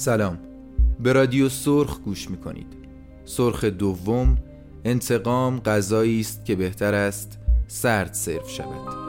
سلام. به رادیو سرخ گوش می‌کنید. سرخ دوم انتقام غذایی است که بهتر است سرد سرو شود.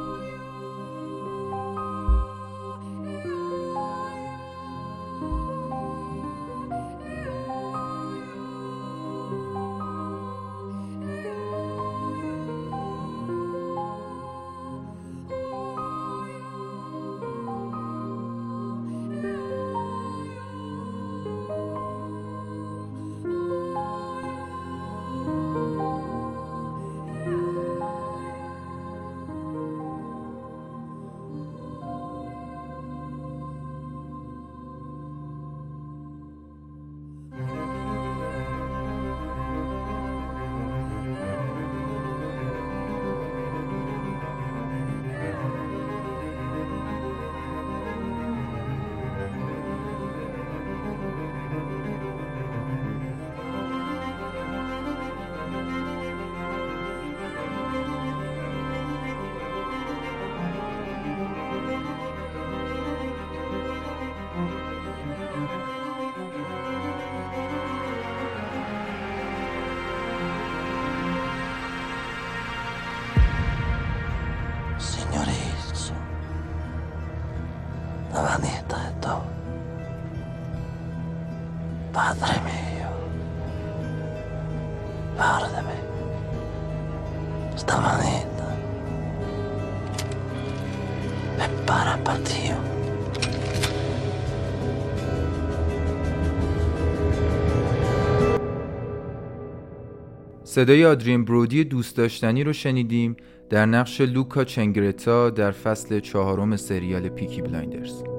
صدای آدرین برودی دوست داشتنی رو شنیدیم در نقش لوکا چنگرتا در فصل چهارم سریال Peaky Blinders.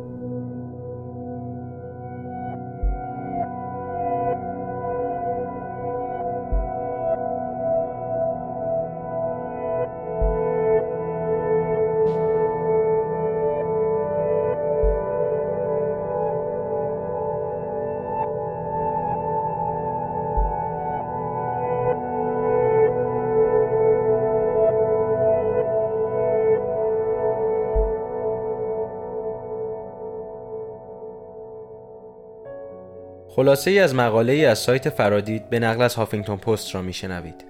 خلاصه ای از مقاله ای از سایت فرادید به نقل از هافینگتون پست را میشنوید.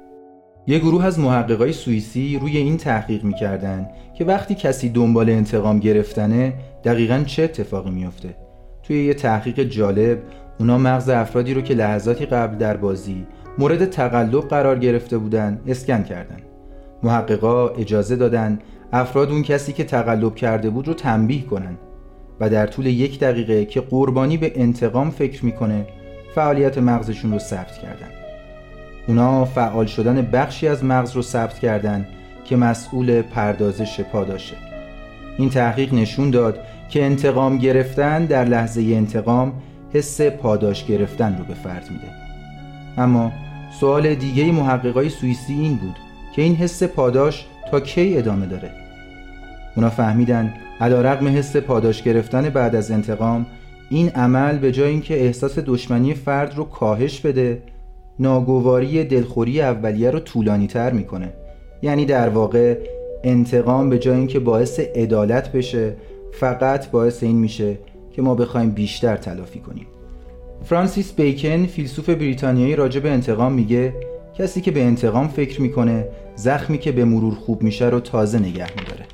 یه گروه از محققای سوئیسی روی این تحقیق می‌کردن که وقتی کسی دنبال انتقام گرفتنه دقیقا چه اتفاقی میافته؟ توی یه تحقیق جالب اونا مغز افرادی رو که لحظاتی قبل در بازی مورد تقلب قرار گرفته بودن اسکن کردن. محققا اجازه دادن افراد اون کسی که تقلب کرده بود رو تنبیه کنن. و در طول یک دقیقه که قربانی به انتقام فکر می‌کنه فعالیت مغزشون رو ثبت کردن. اونا فعال شدن بخشی از مغز رو ثبت کردن که مسئول پردازش پاداشه این تحقیق نشون داد که انتقام گرفتن در لحظه انتقام حس پاداش گرفتن رو به فرد میده. اما سوال دیگه محققای سوئیسی این بود که این حس پاداش تا کی ادامه داره؟ اونا فهمیدن علیرغم حس پاداش گرفتن بعد از انتقام این عمل به جای اینکه احساس دشمنی فرد رو کاهش بده ناگواری دلخوری اولیه رو طولانی تر می‌کنه. یعنی در واقع انتقام به جای اینکه باعث عدالت بشه فقط باعث این میشه که ما بخوایم بیشتر تلافی کنیم. فرانسیس بیکن فیلسوف بریتانیایی راجع به انتقام میگه کسی که به انتقام فکر می‌کنه زخمی که به مرور خوب میشه رو تازه نگه میداره.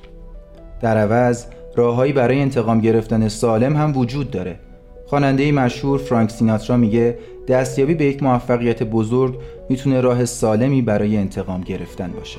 در عوض راههایی برای انتقام گرفتن سالم هم وجود داره. خواننده مشهور فرانک سیناترا میگه دستیابی به یک موفقیت بزرگ می‌تونه راه سالمی برای انتقام گرفتن باشه.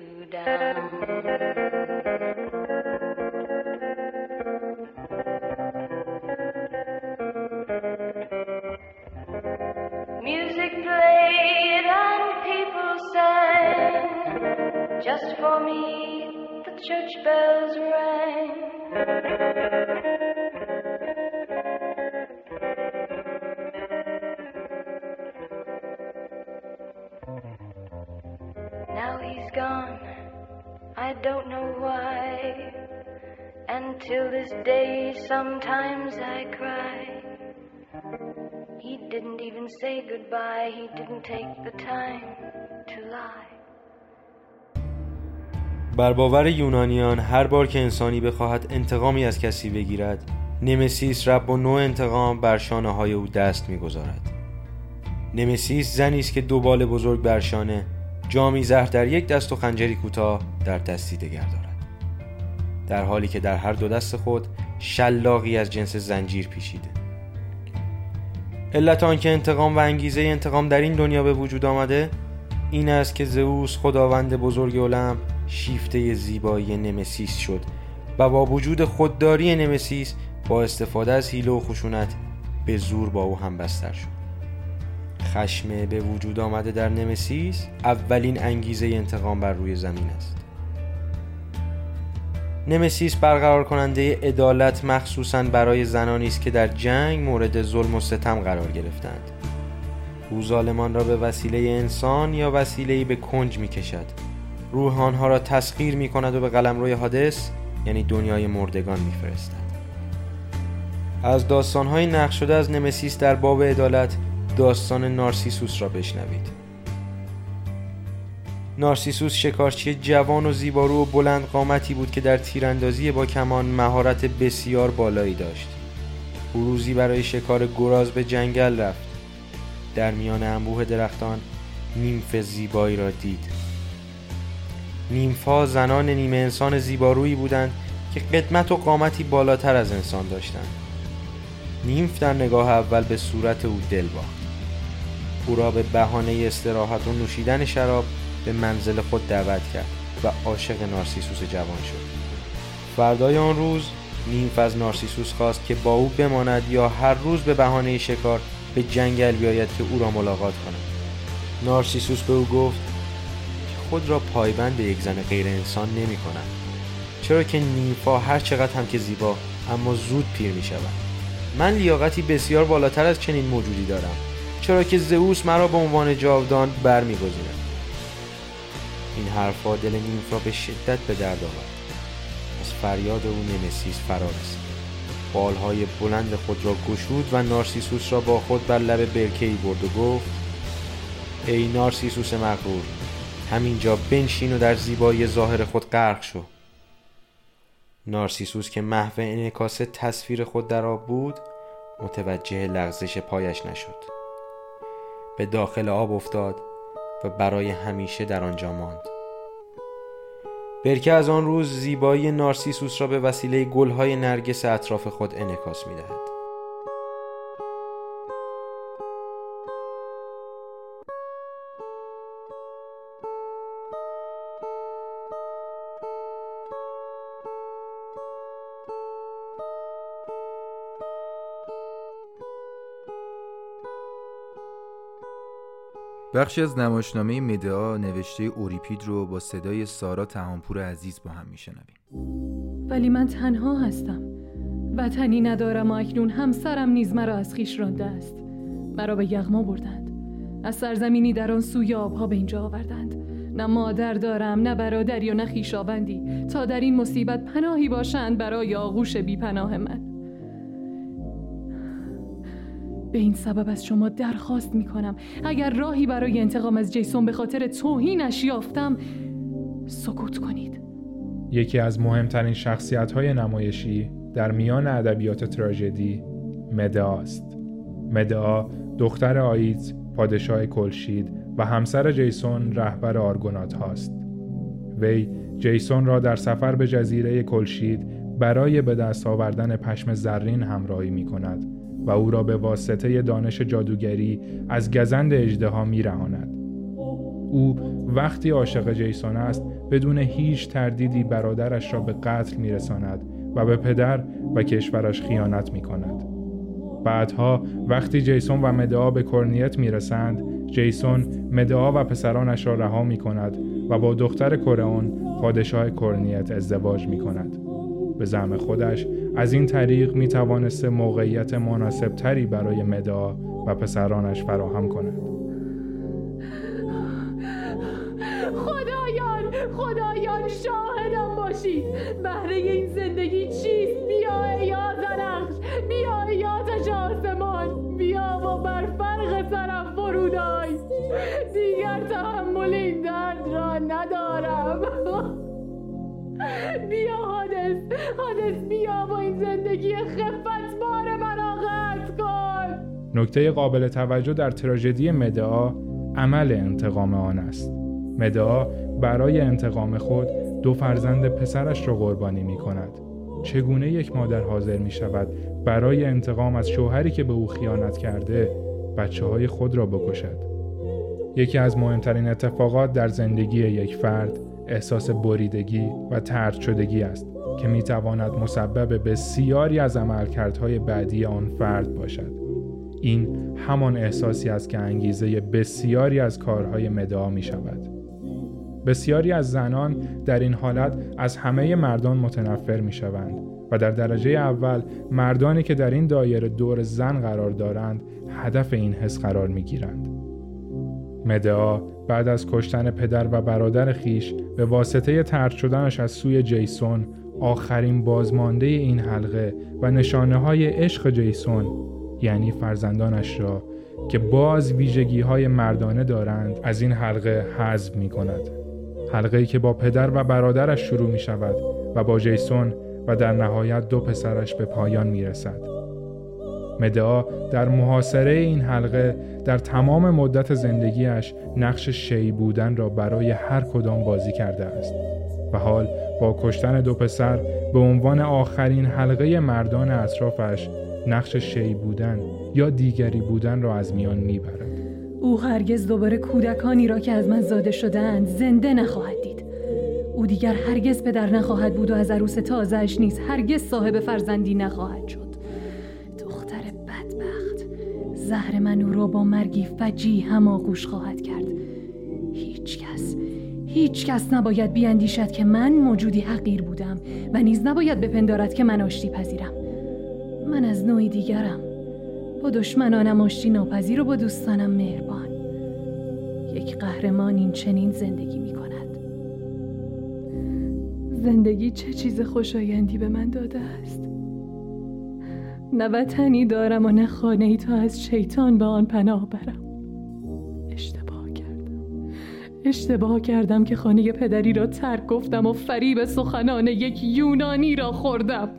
music played just for me the church bells rang. Till this day, sometimes I cry. He didn't even say goodbye. He didn't take the time to lie. بر باور یونانیان هر بار که انسانی بخواهد انتقامی از کسی بگیرد نمسیس رب و نوع انتقام بر شانه های او دست می‌گذارد نمسیس زنی است که دو بال بزرگ بر شانه جامی زهر در یک دست و خنجری کوتاه در دستی دگر دارد در حالی که در هر دو دست خود شلاقی از جنس زنجیر پیچیده. علت آنکه انتقام و انگیزه انتقام در این دنیا به وجود آمده این است که زئوس خداوند بزرگ المپ شیفته زیبایی نمسیس شد و با وجود خودداری نمسیس با استفاده از حیله و خشونت به زور با او هم بستر شد. خشم به وجود آمده در نمسیس اولین انگیزه انتقام بر روی زمین است. نمسیس برقرار کننده عدالت مخصوصا برای زنانی است که در جنگ مورد ظلم و ستم قرار گرفتند. او ظالمان را به وسیله انسان یا وسیله به کنج می کشد روح آنها را تسخیر می کند و به قلمروی حادث یعنی دنیای مردگان می فرستد. از داستانهای نقش شده از نمسیس در باب عدالت داستان نارسیسوس را بشنوید. نارسیسوس شکارچی جوان و زیبارو و بلند قامتی بود که در تیراندازی با کمان مهارت بسیار بالایی داشت. او روزی برای شکار گراز به جنگل رفت. در میان انبوه درختان نیمف زیبایی را دید. نیمفا زنان نیمه انسان زیبارویی بودند که قدمت و قامتی بالاتر از انسان داشتند. نیمف در نگاه اول به صورت او دل باخت. او را به بهانه استراحت و نوشیدن شراب به منزل خود دعوت کرد و عاشق نارسیسوس جوان شد. فردای آن روز نیمف از نارسیسوس خواست که با او بماند یا هر روز به بهانه شکار به جنگل بیاید که او را ملاقات کند. نارسیسوس به او گفت که خود را پایبند به یک زن غیر انسان نمی کند. چرا که نیمفا هر چقدر هم که زیبا اما زود پیر می شود. من لیاقتی بسیار بالاتر از چنین موجودی دارم چرا که زئوس مرا به عنوان جاودان برمیگزیند. این حرفها دل نیمف را به شدت به درد آورد. از فریاد او نمسیس فرا رسید. بالهای بلند خود را گشود و نارسیسوس را با خود بر لب برکهای برد و گفت ای نارسیسوس مغرور همینجا بنشین و در زیبایی ظاهر خود غرق شو. نارسیسوس که محو انعکاس تصویر خود در آب بود متوجه لغزش پایش نشد. به داخل آب افتاد و برای همیشه در آنجا ماند. برکه از آن روز زیبایی نارسیسوس را به وسیله گلهای نرگس اطراف خود انعکاس می بخشی از نمایشنامه مدعا نوشته اوریپید رو با صدای سارا تهانپور عزیز با هم میشنویم. ولی من تنها هستم. وطنی ندارم و اکنون همسرم نیز مرا از خیش رانده است. مرا به یغما بردند. از سرزمینی در آن سوی آبها به اینجا آوردند. نه مادر دارم نه برادری و نه خویشاوندی تا در این مصیبت پناهی باشند برای آغوش بی پناه من. به این سبب از شما درخواست می کنم اگر راهی برای انتقام از جیسون به خاطر توهینش یافتم سکوت کنید یکی از مهمترین شخصیت های نمایشی در میان ادبیات تراژدی مدعا است. مدعا دختر آیت پادشاه کلشید و همسر جیسون رهبر آرگونات هاست. وی جیسون را در سفر به جزیره کلشید برای به دست آوردن پشم زرین همراهی می کند و او را به واسطه دانش جادوگری از گزند اژدها میرهاند او وقتی عاشق جیسون است بدون هیچ تردیدی برادرش را به قتل میرساند و به پدر و کشورش خیانت می کند. بعدها وقتی جیسون و مدعا به کرنیت می رسند، جیسون مدعا و پسرانش را رها می کند و با دختر کرئون پادشاه کرنیت ازدواج می کند. به زعم خودش از این طریق می توانست موقعیت مناسب تری برای مدعا و پسرانش فراهم کند. خدایان خدایان شاهدم باشید. بهره این زندگی چیست؟ بیا یا زنخش بیا یا آسمان. بیا و بر فرق سرم فرودای. دیگر تحمل این درد را ندارم. بیا حادث حادث بیا و این زندگی خفت. بار مرا قطع کن. نکته قابل توجه در تراژدی مدعا عمل انتقام آن است. مدعا برای انتقام خود دو فرزند پسرش را قربانی می کند. چگونه یک مادر حاضر می شود برای انتقام از شوهری که به او خیانت کرده بچه های خود را بکشد؟ یکی از مهمترین اتفاقات در زندگی یک فرد احساس بریدگی و ترد شدگی است که می تواند مسبب بسیاری از عملکردهای بعدی آن فرد باشد. این همان احساسی است که انگیزه بسیاری از کارهای مدعا می شود. بسیاری از زنان در این حالت از همه مردان متنفر می شوند و در درجه اول مردانی که در این دایره دور زن قرار دارند هدف این حس قرار می گیرند. مدعا بعد از کشتن پدر و برادر خیش به واسطه ترد شدنش از سوی جیسون آخرین بازمانده این حلقه و نشانه های عشق جیسون یعنی فرزندانش را که باز ویژگی های مردانه دارند از این حلقه حذف می کند. حلقه ای که با پدر و برادرش شروع می شود و با جیسون و در نهایت دو پسرش به پایان می رسد. مدعا در محاصره این حلقه در تمام مدت زندگیش نقش شی بودن را برای هر کدام بازی کرده است. و حال با کشتن دو پسر به عنوان آخرین حلقه مردان اطرافش نقش شی بودن یا دیگری بودن را از میان می‌برد. او هرگز دوباره کودکانی را که از من زاده شدهاند زنده نخواهد دید. او دیگر هرگز پدر نخواهد بود و از عروس تازهش نیز هرگز صاحب فرزندی نخواهد شد. زهر من او را با مرگی فجی هماغوش خواهد کرد. هیچ کس هیچ کس نباید بیاندیشد که من موجودی حقیر بودم و نیز نباید بپندارد که من آشتی پذیرم. من از نوعی دیگرم. با دشمنانم آشتی ناپذیر و با دوستانم مهربان. یک قهرمان این چنین زندگی می کند. زندگی چه چیز خوشایندی به من داده است؟ نه وطنی دارم و نه خانه ای تا از شیطان به آن پناه برم. اشتباه کردم. اشتباه کردم که خانه پدری را ترک گفتم و فریب سخنان یک یونانی را خوردم.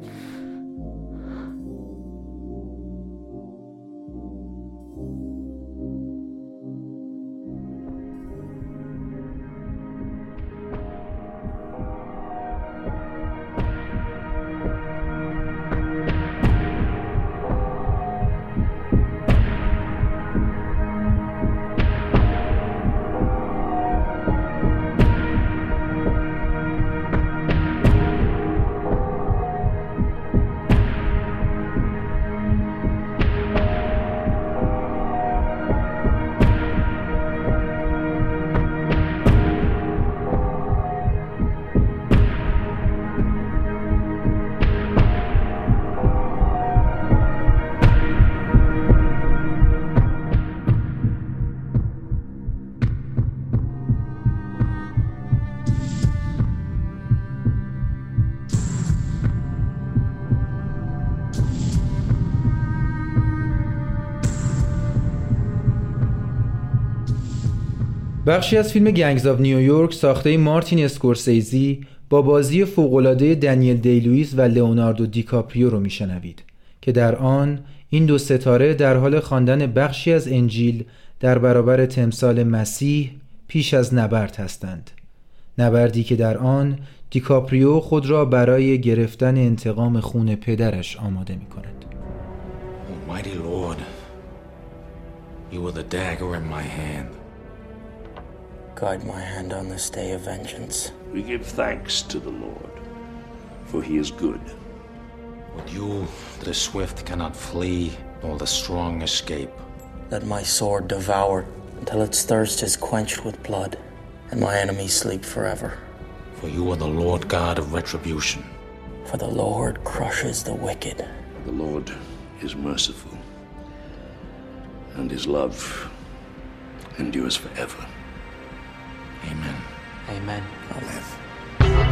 بخشی از فیلم Gangs of New York ساخته مارتین اسکورسیزی با بازی فوق‌العاده دنیل دی‌لوئیس و لئوناردو دیکاپریو رو میشنوید که در آن این دو ستاره در حال خواندن بخشی از انجیل در برابر تمثال مسیح پیش از نبرد هستند نبردی که در آن دیکاپریو خود را برای گرفتن انتقام خون پدرش آماده می کند Mighty Lord, you are the dagger in my hand. Guide my hand on this day of vengeance. We give thanks to the Lord, for he is good. With you, the swift cannot flee, nor the strong escape. Let my sword devour until its thirst is quenched with blood, and my enemies sleep forever. For you are the Lord God of retribution. For the Lord crushes the wicked. The Lord is merciful, and his love endures forever. Amen. Amen. I'll live.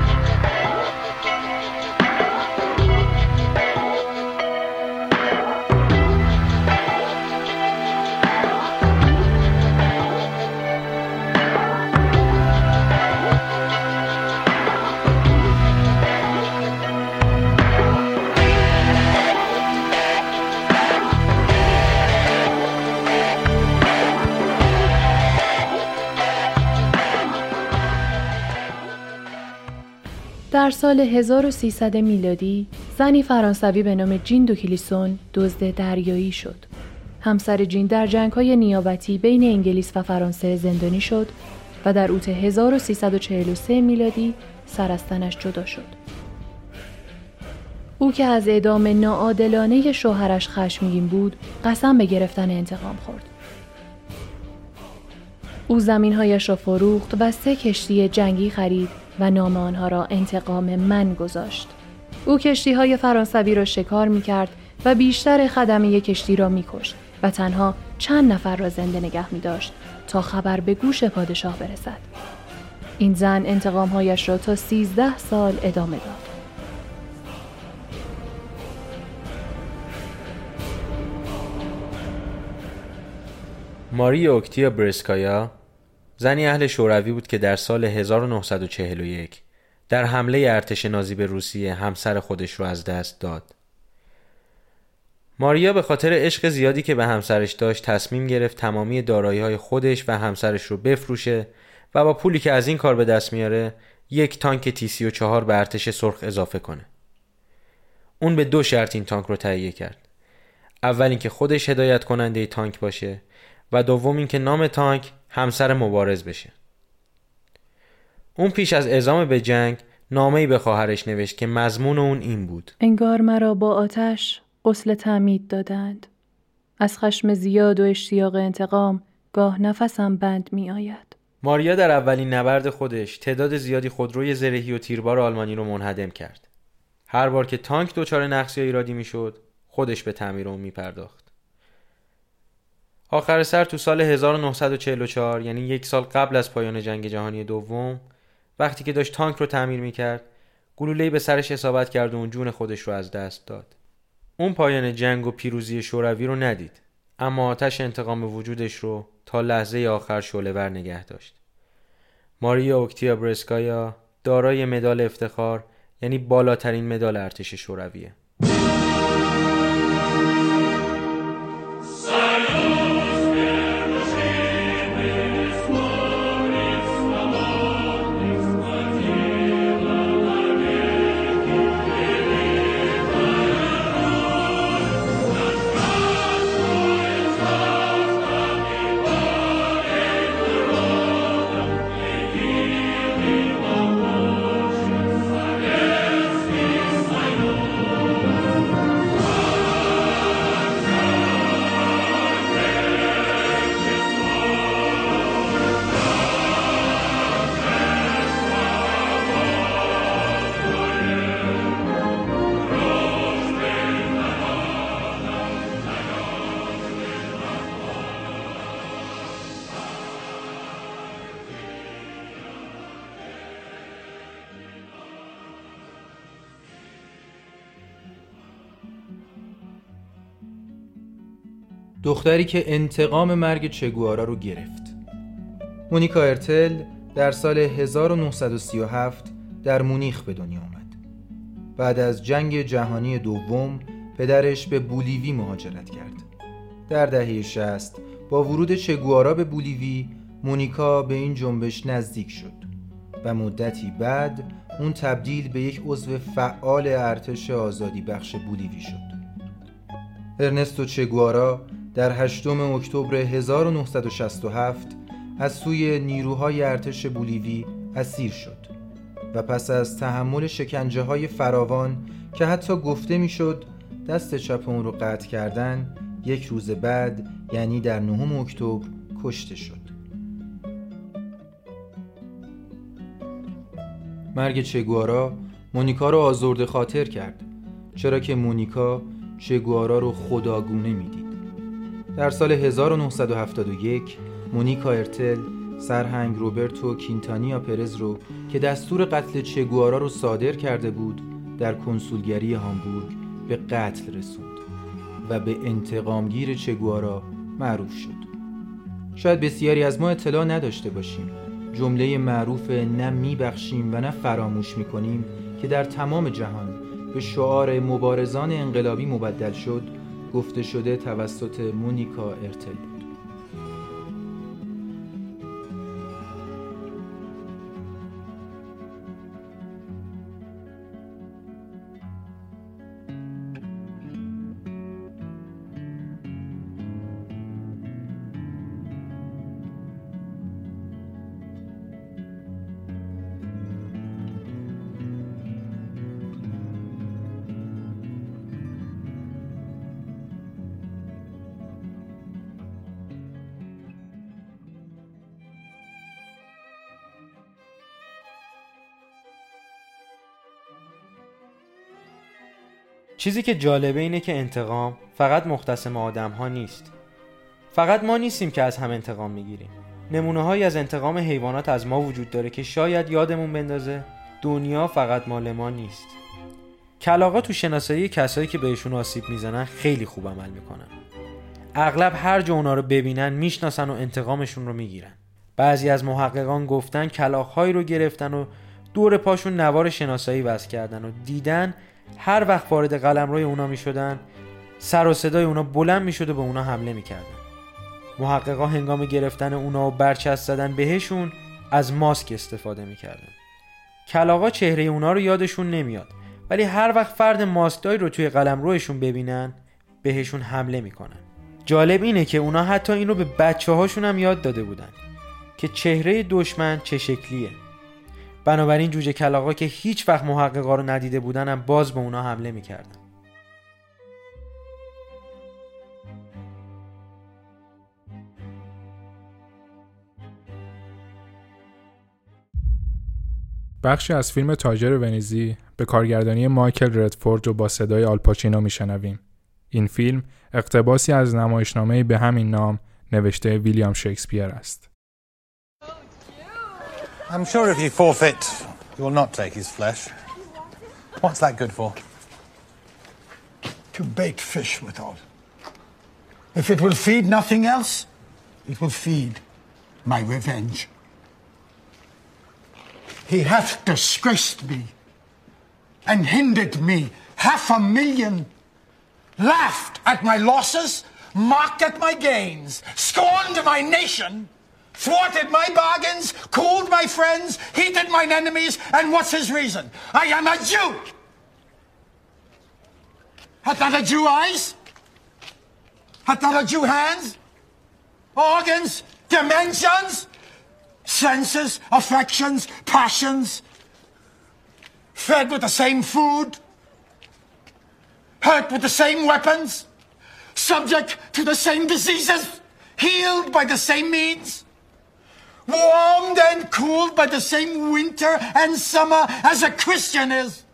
در سال 1300 میلادی زنی فرانسوی به نام جین دوکلیسون دزد دریایی شد. همسر جین در جنگ‌های نیابتی بین انگلیس و فرانسه زندانی شد و در اوت 1343 میلادی سر از تنش جدا شد. او که از اعدام ناعادلانه شوهرش خشمگین بود، قسم به گرفتن انتقام خورد. او زمینهایش را فروخت و سه کشتی جنگی خرید و نام آنها را انتقام من گذاشت. او کشتی های فرانسوی را شکار می کرد و بیشتر خدمه کشتی را می کشت و تنها چند نفر را زنده نگه می داشت تا خبر به گوش پادشاه برسد. این زن انتقامهایش را تا سیزده سال ادامه داد. ماری اوکتیا برسکایا زنی اهل شوروی بود که در سال 1941 در حمله ارتش نازی به روسیه همسر خودش را از دست داد. ماریا به خاطر عشق زیادی که به همسرش داشت تصمیم گرفت تمامی دارایی های خودش و همسرش رو بفروشه و با پولی که از این کار به دست میاره یک تانک تی 34 به ارتش سرخ اضافه کنه. اون به دو شرط این تانک رو تهیه کرد. اول اینکه خودش هدایت کننده تانک باشه و دوم اینکه نام تانک همسر مبارز بشه. اون پیش از اعزام به جنگ نامه‌ای به خواهرش نوشت که مضمون اون این بود. انگار مرا با آتش غسل تعمید دادند. از خشم زیاد و اشتیاق انتقام گاه نفسم بند می آید. ماریا در اولین نبرد خودش تعداد زیادی خودروی زرهی و تیربار آلمانی رو منهدم کرد. هر بار که تانک دچار نقص یا ایرادی می‌شد، خودش به تعمیر اون می پرداخت. آخر سر تو سال 1944 یعنی یک سال قبل از پایان جنگ جهانی دوم وقتی که داشت تانک رو تعمیر می‌کرد گلوله‌ای به سرش اصابت کرد و اون جون خودش رو از دست داد. اون پایان جنگ و پیروزی شوروی رو ندید اما آتش انتقام وجودش رو تا لحظه آخر شعله‌ور نگه داشت. ماریا اوکتیا برسکایا دارای مدال افتخار یعنی بالاترین مدال ارتش شورویه. دختری که انتقام مرگ چگوارا رو گرفت. مونیکا ارتل در سال 1937 در مونیخ به دنیا آمد. بعد از جنگ جهانی دوم پدرش به بولیوی مهاجرت کرد. در دهه 60 با ورود چگوارا به بولیوی مونیکا به این جنبش نزدیک شد و مدتی بعد اون تبدیل به یک عضو فعال ارتش آزادی بخش بولیوی شد. ارنستو چگوارا در 8 اکتبر 1967 از سوی نیروهای ارتش بولیوی اسیر شد و پس از تحمل شکنجه های فراوان که حتی گفته می‌شد دست چپ اون رو قطع کردن یک روز بعد یعنی در 9 اکتبر کشته شد. مرگ چگوارا مونیکا رو آزرده خاطر کرد چرا که مونیکا چگوارا رو خداگونه می‌دید. در سال 1971 مونیکا ارتل سرهنگ روبرتو کینتانیا پرز رو که دستور قتل چگوارا رو صادر کرده بود در کنسولگری هامبورگ به قتل رسوند و به انتقامگیر چگوارا معروف شد. شاید بسیاری از ما اطلاع نداشته باشیم. جمله معروف نه میبخشیم و نه فراموش می‌کنیم که در تمام جهان به شعار مبارزان انقلابی مبدل شد گفته شده توسط مونیکا ارتل. چیزی که جالبه اینه که انتقام فقط مختص آدم ها نیست. فقط ما نیستیم که از هم انتقام می‌گیریم. نمونه های از انتقام حیوانات از ما وجود داره که شاید یادمون بندازه دنیا فقط مال ما نیست. کلاقا تو شناسایی کسایی که بهشون آسیب می‌زنن خیلی خوب عمل می‌کنن. اغلب هر جا اونا رو ببینن می‌شناسن و انتقامشون رو می‌گیرن. بعضی از محققان گفتن کلاقهایی رو گرفتن و دور پاشون نوار شناسایی وضع کردن و دیدن هر وقت وارد قلم روی اونا می شدن سر و صدای اونا بلند می شد و به اونا حمله می کردن محققا هنگام گرفتن اونا و برچست زدن بهشون از ماسک استفاده می کردن کلاغا چهره اونا رو یادشون نمیاد ولی هر وقت فرد ماسکداری رو توی قلم رویشون ببینن بهشون حمله می‌کنن. جالب اینه که اونا حتی این رو به بچه هاشون هم یاد داده بودن که چهره دشمن چه شکلیه. بنابراین جوجه کلاقا که هیچ وقت محققا رو ندیده بودن هم باز به اونا حمله می‌کردن بخشی از فیلم تاجر ونیزی به کارگردانی مایکل ردفورد و با صدای آلپاچینو میشنویم. این فیلم اقتباسی از نمایشنامه به همین نام نوشته ویلیام شکسپیر است. I'm sure if you forfeit, you will not take his flesh. What's that good for? To bait fish withal. If it will feed nothing else, it will feed my revenge. He hath disgraced me and hindered me half a million, laughed at my losses, mocked at my gains, scorned my nation thwarted my bargains, cooled my friends, heated mine enemies, and what's his reason? I am a Jew! Hath not a Jew eyes? Hath not a Jew hands? Organs? Dimensions? Senses? Affections? Passions? Fed with the same food? Hurt with the same weapons? Subject to the same diseases? Healed by the same means? Warmed and cooled by the same winter and summer as a Christian is.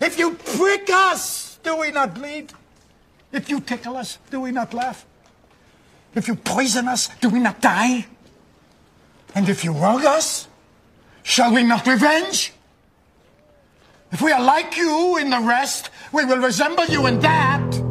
If you prick us, do we not bleed? If you tickle us, do we not laugh? If you poison us, do we not die? And if you wrong us, shall we not revenge? If we are like you in the rest, we will resemble you in that.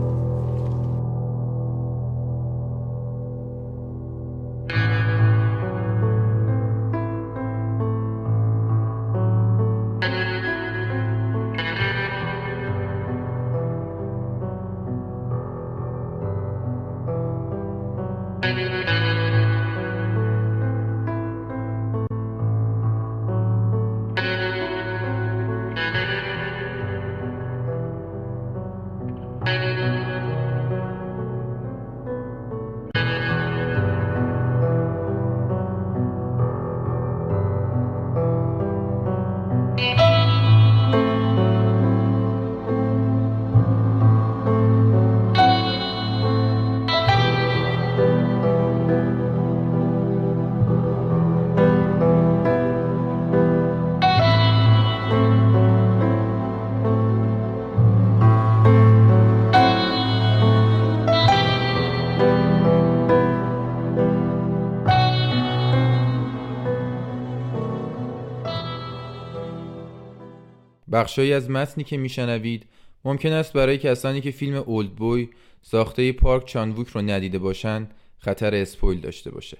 بخشایی از متنی که میشنوید ممکن است برای کسانی که فیلم اولد بوی ساخته پارک چانووک رو ندیده باشند خطر اسپویل داشته باشه.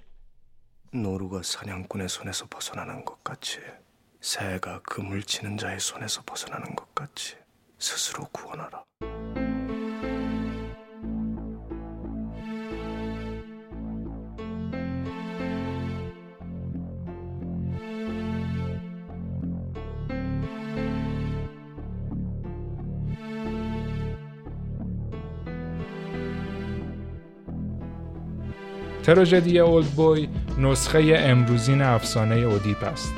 노루가 사냥꾼의 손에서 벗어나는 것 같이 새가 그물 치는 자의 손에서 벗어나는 것 같이 스스로 구원하라. تراژدی اولد بوی نسخه امروزین افسانه اودیپ است.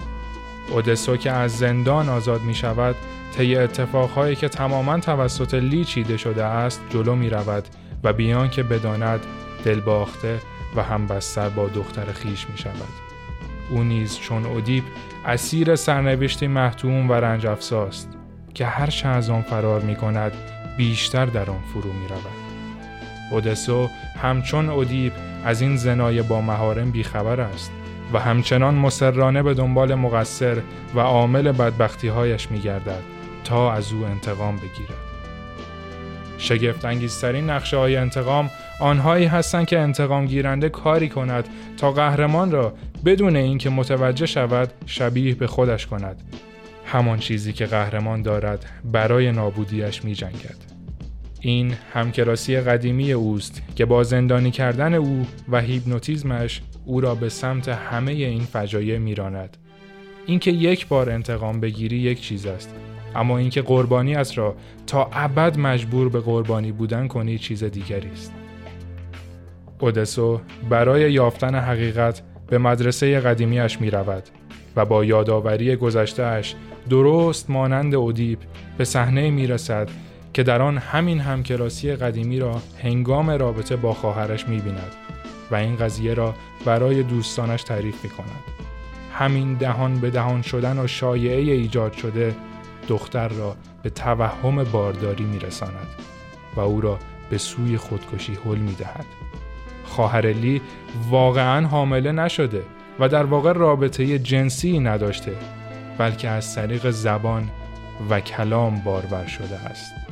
اودسو که از زندان آزاد می شود طی اتفاقهایی که تماما توسط لی چیده شده است جلو می رود و بیان که بداند دلباخته و همبستر با دختر خیش می شود. او نیز چون اودیپ اسیر سرنوشتی محتوم و رنج افزاست که هر از آن فرار می کند بیشتر در آن فرو می رود. اودسو همچون اودیپ از این زنای با مهارم بیخبر است و همچنان مسررانه به دنبال مقصر و عامل بدبختیهایش می گردد تا از او انتقام بگیرد. شگفت انگیزترین نقشه های انتقام آنهایی هستند که انتقام گیرنده کاری کند تا قهرمان را بدون اینکه متوجه شود شبیه به خودش کند همان چیزی که قهرمان دارد برای نابودیش می جنگد. این همکلاسی قدیمی اوست که با زندانی کردن او و هیپنوتیزمش او را به سمت همه این فجایع میراند. اینکه یک بار انتقام بگیری یک چیز است اما اینکه قربانیت را تا ابد مجبور به قربانی بودن کنی چیز دیگری است. اودسو برای یافتن حقیقت به مدرسه قدیمیش می رود و با یادآوری گذشتهش درست مانند اودیپ به صحنه می رسد که در آن همین همکلاسی قدیمی را هنگام رابطه با خواهرش می بیند و این قضیه را برای دوستانش تعریف می کند. همین دهان به دهان شدن و شایعه ایجاد شده دختر را به توهم بارداری می رساند و او را به سوی خودکشی حل می دهد. خواهر لی واقعا حامله نشده و در واقع رابطه جنسی نداشته بلکه از طریق زبان و کلام بارور شده است.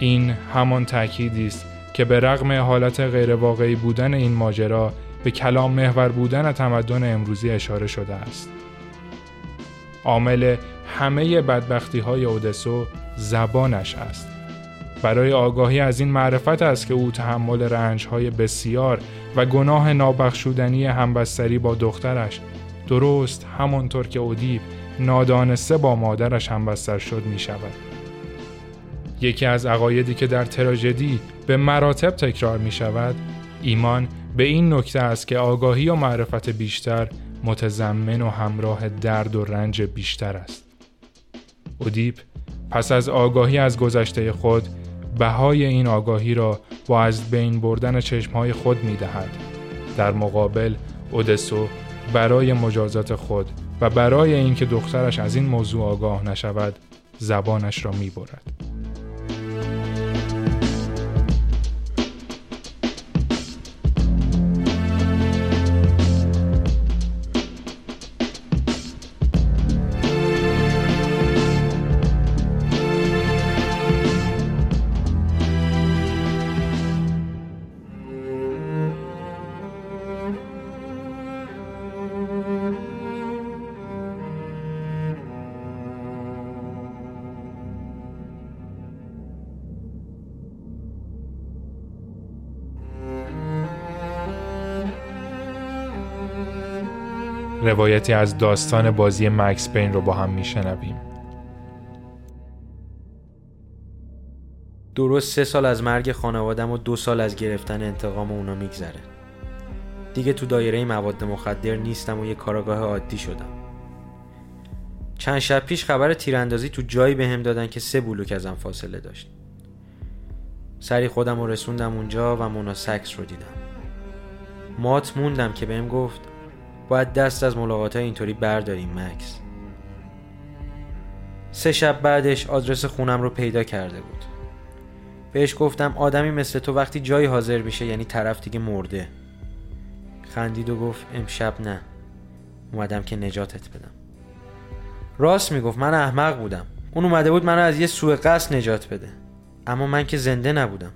این همان تأکیدی است که به رغم حالت غیرواقعی بودن این ماجرا به کلام محور بودن تمدن امروزی اشاره شده است. عامل همه بدبختی های اودسو زبانش است. برای آگاهی از این معرفت است که او تحمل رنج های بسیار و گناه نابخشودنی همبستری با دخترش درست همانطور که اودیب نادانسته با مادرش همبستر شد می شود. یکی از عقایدی که در تراژدی به مراتب تکرار می شود ایمان به این نکته است که آگاهی و معرفت بیشتر متضمن و همراه درد و رنج بیشتر است اودیپ پس از آگاهی از گذشته خود بهای این آگاهی را با از بین بردن چشمهای خود می دهد. در مقابل اودسو برای مجازات خود و برای اینکه دخترش از این موضوع آگاه نشود زبانش را می برد. روایتی از داستان بازی مکس پین رو با هم میشنویم. درست سه سال از مرگ خانوادم و دو سال از گرفتن انتقام اونا میگذره. دیگه تو دایره مواد مخدر نیستم و یه کاراگاه عادی شدم. چند شب پیش خبر تیراندازی تو جایی بهم دادن که سه بلوک ازم فاصله داشت. سری خودم رو رسوندم اونجا و مونا سکس رو دیدم. مات موندم که بهم گفت باید دست از ملاقات اینطوری برداریم مکس. سه شب بعدش آدرس خونم رو پیدا کرده بود. بهش گفتم آدمی مثل تو وقتی جایی حاضر میشه یعنی طرف دیگه مرده. خندید و گفت امشب نه. اومدم که نجاتت بدم. راست می‌گفت من احمق بودم. اون اومده بود منو از یه سوء قصد نجات بده. اما من که زنده نبودم.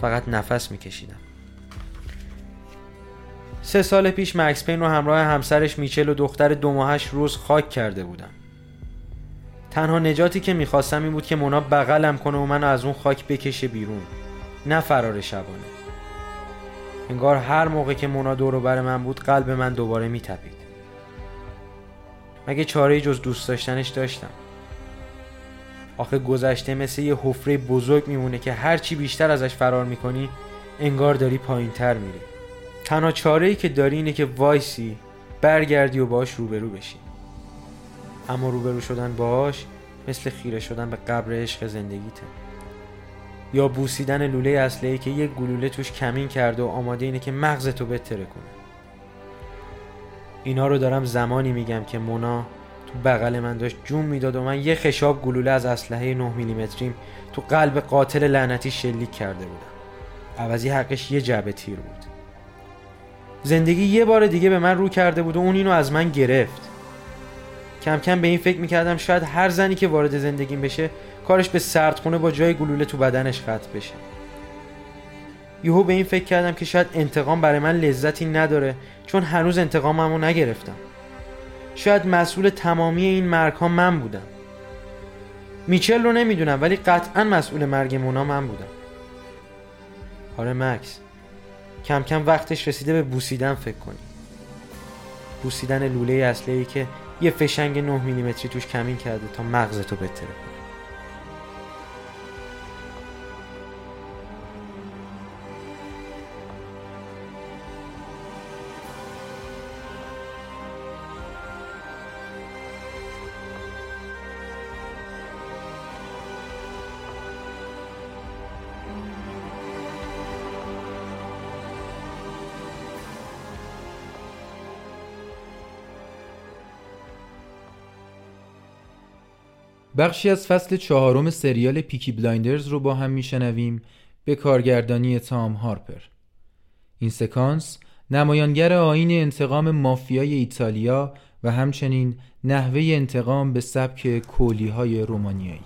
فقط نفس میکشیدم. سه سال پیش مکس پین رو همراه همسرش میچل و دختر دو ماهش روز خاک کرده بودم. تنها نجاتی که می‌خواستم این بود که مونا بغلم کنه و منو از اون خاک بکشه بیرون نه فرار شبانه. انگار هر موقع که مونا دور بر من بود قلب من دوباره میتپید. مگه چاره جز دوست داشتنش داشتم؟ آخه گذشته مثل یه حفره بزرگ میمونه که هرچی بیشتر ازش فرار می‌کنی انگار داری پایین تر میری. تنها چاره ای که داری اینه که وایسی برگردی و باش روبرو بشی. اما روبرو شدن باش مثل خیره شدن به قبر عشق زندگیته. یا بوسیدن لوله اصلی که یک گلوله توش کمین کرده و آماده اینه که مغزتو بتره کنه. اینا رو دارم زمانی میگم که مونا تو بغل من داشت جون می‌داد و من یه خشاب گلوله از اسلحه 9 میلیمتریم تو قلب قاتل لعنتی شلیک کرده بودم. عوضی حقش یه جعبه تیر بود. زندگی یه بار دیگه به من رو کرده بود و اون اینو از من گرفت. کم کم به این فکر می‌کردم شاید هر زنی که وارد زندگیم بشه کارش به سردخونه با جای گلوله تو بدنش ختم بشه. یهو به این فکر کردم که شاید انتقام برای من لذتی نداره چون هنوز انتقاممو نگرفتم. شاید مسئول تمامی این مرگ ها من بودم. میچل رو نمی‌دونم ولی قطعا مسئول مرگ مونا من بودم. آره مکس. کم کم وقتش رسیده به بوسیدن فکر کنی. بوسیدن لوله اصلی که یه فشنگ 9 میلیمتری توش کمین کرده تا مغزتو بتره بخشی از فصل چهارم سریال Peaky Blinders رو با هم میشنویم به کارگردانی تام هارپر این سکانس نمایانگر آین انتقام مافیای ایتالیا و همچنین نحوه انتقام به سبک کولی های رومانیایی.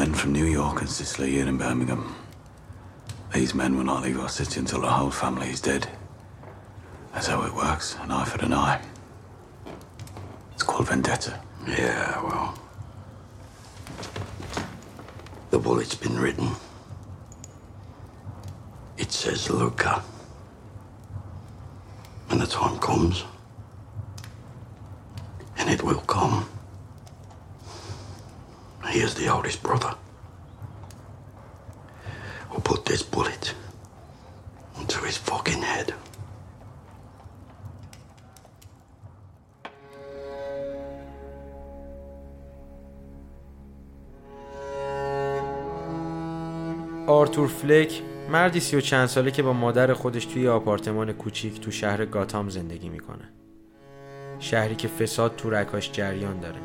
Men from New York and Sicily in Birmingham. These men will not leave our city until the whole family is dead. That's how it works, an eye for an eye. It's called vendetta. Yeah, well. The bullet's been written. It says Luca. When the time comes, and it will come, he is the oldest brother who put this bullet into his fucking آرتور فلک مردی سی و چند ساله که با مادر خودش توی آپارتمان کوچیک تو شهر گاتام زندگی می‌کنه. شهری که فساد تو رکاش جریان داره.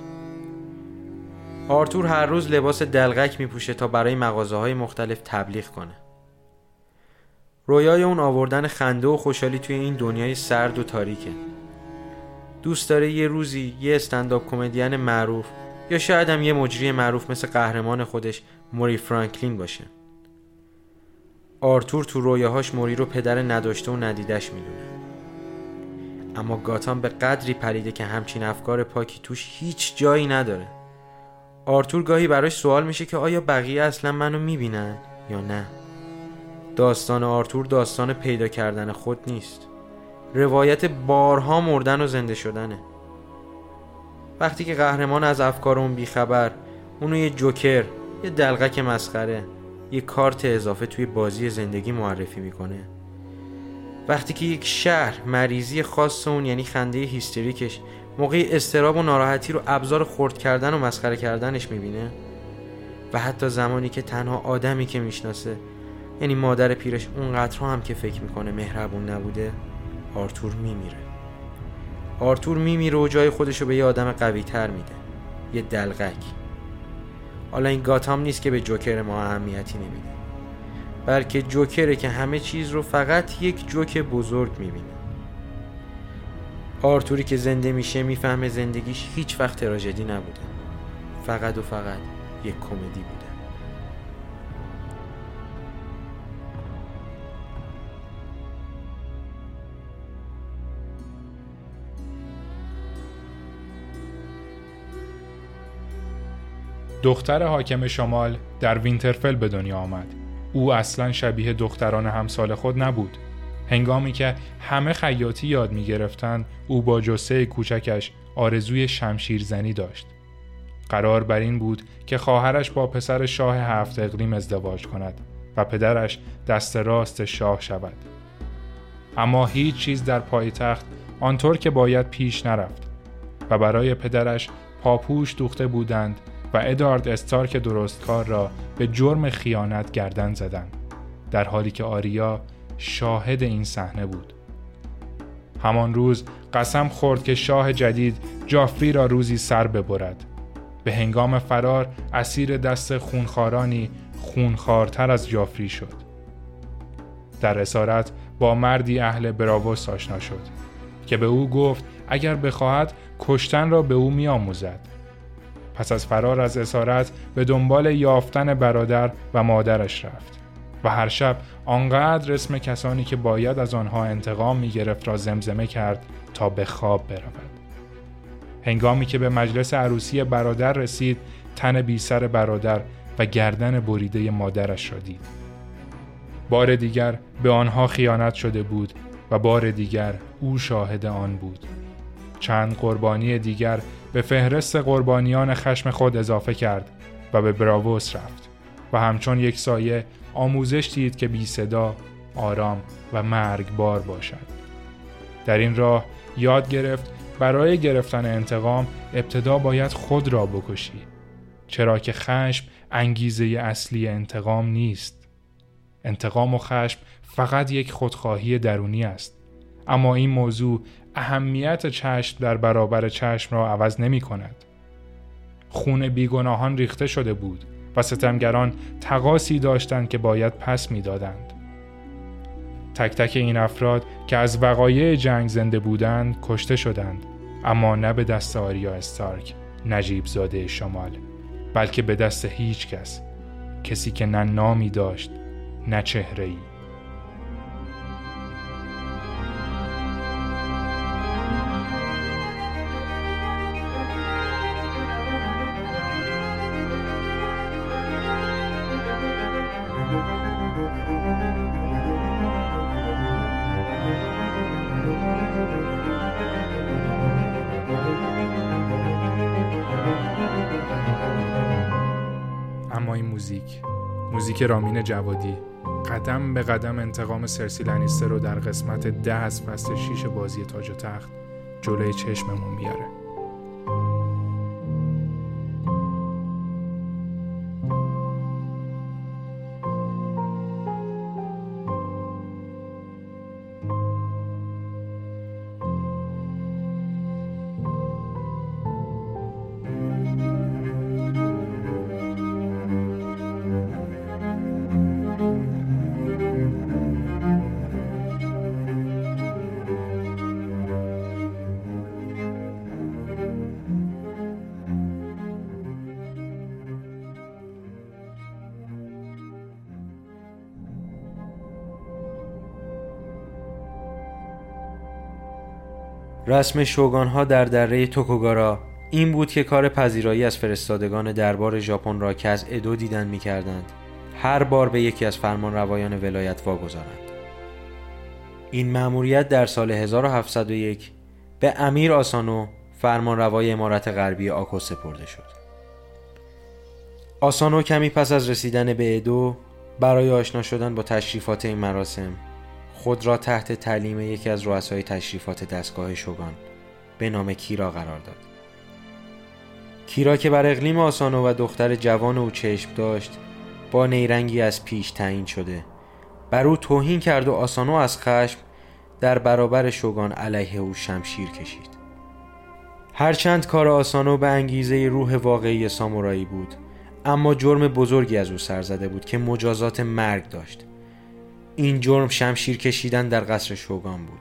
آرتور هر روز لباس دلغک میپوشه تا برای مغازه های مختلف تبلیغ کنه. رویای اون آوردن خنده و خوشحالی توی این دنیای سرد و تاریکه. دوست داره یه روزی یه استنداپ کمدین معروف یا شاید هم یه مجری معروف مثل قهرمان خودش موری فرانکلین باشه. آرتور تو رویاهاش موری رو پدر نداشته و ندیدش می‌دونه. اما گاتام به قدری پریده که همچین افکار پاکی توش هیچ جایی نداره. آرتور گاهی براش سوال میشه که آیا بقیه اصلا منو می‌بینن یا نه؟ داستان آرتور داستان پیدا کردن خود نیست. روایت بارها مردن و زنده شدنه. وقتی که قهرمان از افکار اون بیخبر اونو یه جوکر یه دلغک مسخره یه کارت اضافه توی بازی زندگی معرفی می‌کنه. وقتی که یک شهر مریضی خاص اون یعنی خنده هیستریکش موقع استراب و ناراحتی رو ابزار خورد کردن و مسخره کردنش می‌بینه و حتی زمانی که تنها آدمی که می‌شناسه یعنی مادر پیرش اونقدرها هم که فکر می‌کنه مهربون نبوده آرتور میمیره. آرتور میمیره و جای خودشو به یه آدم قوی تر میده یه دلغک. حالا این گاتام نیست که به جوکر ما اهمیتی نمیده. بلکه جوکره که همه چیز رو فقط یک جوک بزرگ می‌بینه. آرتوری که زنده میشه می‌فهمه زندگیش هیچ وقت تراژدی نبوده. فقط و فقط یک کمدی بوده دختر حاکم شمال در وینترفل به دنیا آمد. او اصلا شبیه دختران همسال خود نبود. هنگامی که همه خیاطی یاد می گرفتن، او با جسه کوچکش آرزوی شمشیرزنی داشت. قرار بر این بود که خواهرش با پسر شاه هفت اقلیم ازدواج کند و پدرش دست راست شاه شود. اما هیچ چیز در پایتخت آنطور که باید پیش نرفت و برای پدرش پاپوش دوخته بودند و ادارد استارک درستکار را به جرم خیانت گردن زدند در حالی که آریا شاهد این صحنه بود. همان روز قسم خورد که شاه جدید جافری را روزی سر ببرد. به هنگام فرار اسیر دست خونخارانی خونخارتر از جافری شد. در اسارت با مردی اهل براووس آشنا شد که به او گفت اگر بخواهد کشتن را به او میآموزد. پس از فرار از اسارت به دنبال یافتن برادر و مادرش رفت و هر شب آنقدر اسم کسانی که باید از آنها انتقام می گرفت را زمزمه کرد تا به خواب برود. هنگامی که به مجلس عروسی برادر رسید تن بی سر برادر و گردن بریده مادرش را دید. بار دیگر به آنها خیانت شده بود و بار دیگر او شاهد آن بود. چند قربانی دیگر به فهرست قربانیان خشم خود اضافه کرد و به براووس رفت و همچون یک سایه آموزش دید که بی صدا، آرام و مرگبار باشد. در این راه یاد گرفت برای گرفتن انتقام ابتدا باید خود را بکشی چرا که خشم انگیزه اصلی انتقام نیست انتقام و خشم فقط یک خودخواهی درونی است اما این موضوع اهمیت چشم در برابر چشم را عوض نمی کند. خون بیگناهان ریخته شده بود و ستمگران تقاسی داشتند که باید پس می‌دادند. تک تک این افراد که از وقایع جنگ زنده بودند کشته شدند اما نه به دست آریا استارک نجیب زاده شمال بلکه به دست هیچ کس کسی که نه نامی داشت نه چهره ای موزیک رامین جوادی. قدم به قدم انتقام سرسی لنیستر رو در قسمت ده از فصل 6 بازی تاج و تخت جلوی چشممون میاره. رسم شوگان ها در دره توکوگارا این بود که کار پذیرایی از فرستادگان دربار ژاپن را که از ادو دیدن می کردند هر بار به یکی از فرمان روایان ولایت واگذارند. این مأموریت در سال 1701 به امیر آسانو فرمان روای امارت غربی آکو سپرده شد. آسانو کمی پس از رسیدن به ادو برای آشنا شدن با تشریفات این مراسم خود را تحت تعلیم یکی از رؤسای تشریفات دستگاه شوگان به نام کیرا قرار داد. کیرا که بر اقلیم آسانو و دختر جوان او چشم داشت با نیرنگی از پیش تعیین شده بر او توهین کرد و آسانو از خشم در برابر شوگان علیه او شمشیر کشید. هرچند کار آسانو به انگیزه روح واقعی سامورایی بود اما جرم بزرگی از او سر زده بود که مجازات مرگ داشت. این جرم شمشیر کشیدن در قصر شوگان بود.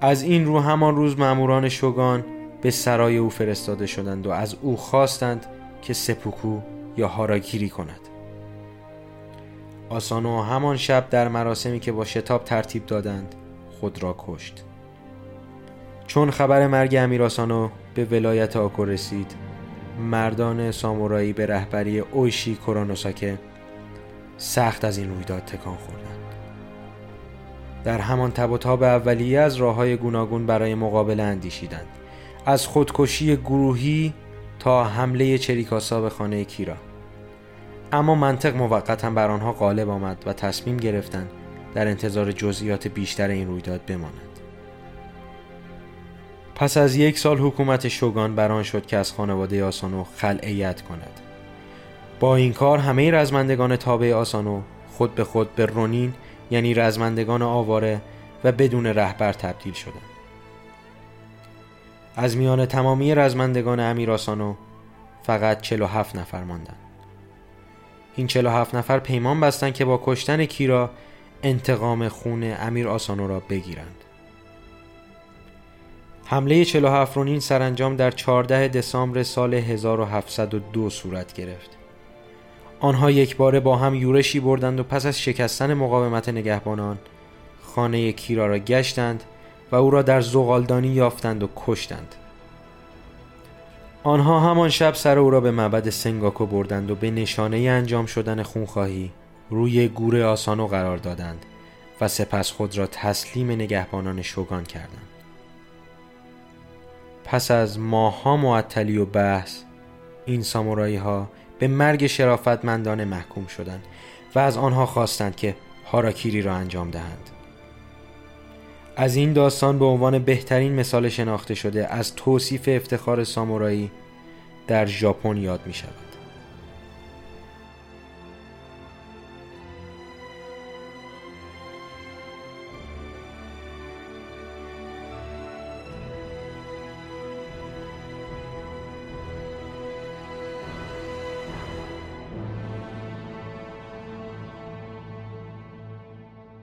از این رو همان روز ماموران شوگان به سرای او فرستاده شدند و از او خواستند که سپوکو یا هاراگیری کند. آسانو همان شب در مراسمی که با شتاب ترتیب دادند خود را کشت. چون خبر مرگ امیر آسانو به ولایت آکو رسید مردان سامورایی به رهبری اویشی کورانوساکه سخت از این رویداد تکان خوردند در همان تب و تاب اولیه از راه های گوناگون برای مقابله اندیشیدند. از خودکشی گروهی تا حمله چریکاسا به خانه کیرا. اما منطق موقتا بر آنها غالب آمد و تصمیم گرفتند در انتظار جزئیات بیشتر این رویداد بمانند. پس از یک سال حکومت شوگان بران شد که از خانواده آسانو خلعیت کند. با این کار همه رزمندگان تابع آسانو خود به خود به رونین یعنی رزمندگان آواره و بدون رهبر تبدیل شدند از میان تمامی رزمندگان امیر آسانو فقط 47 نفر ماندند این 47 نفر پیمان بستند که با کشتن کیرا انتقام خون امیر آسانو را بگیرند. حمله 47 رونین سرانجام در 14 دسامبر سال 1702 صورت گرفت. آنها یک باره با هم یورشی بردند و پس از شکستن مقاومت نگهبانان خانه کیرا را گشتند و او را در زغالدانی یافتند و کشتند. آنها همان شب سر او را به معبد سنگاکو بردند و به نشانه انجام شدن خونخواهی روی گور آسانو قرار دادند و سپس خود را تسلیم نگهبانان شوگان کردند. پس از ماهها معطلی و بحث این سامورایی ها به مرگ شرافتمندانه محکوم شدند و از آنها خواستند که هاراکیری را انجام دهند. از این داستان به عنوان بهترین مثال شناخته شده از توصیف افتخار سامورایی در ژاپن یاد می شود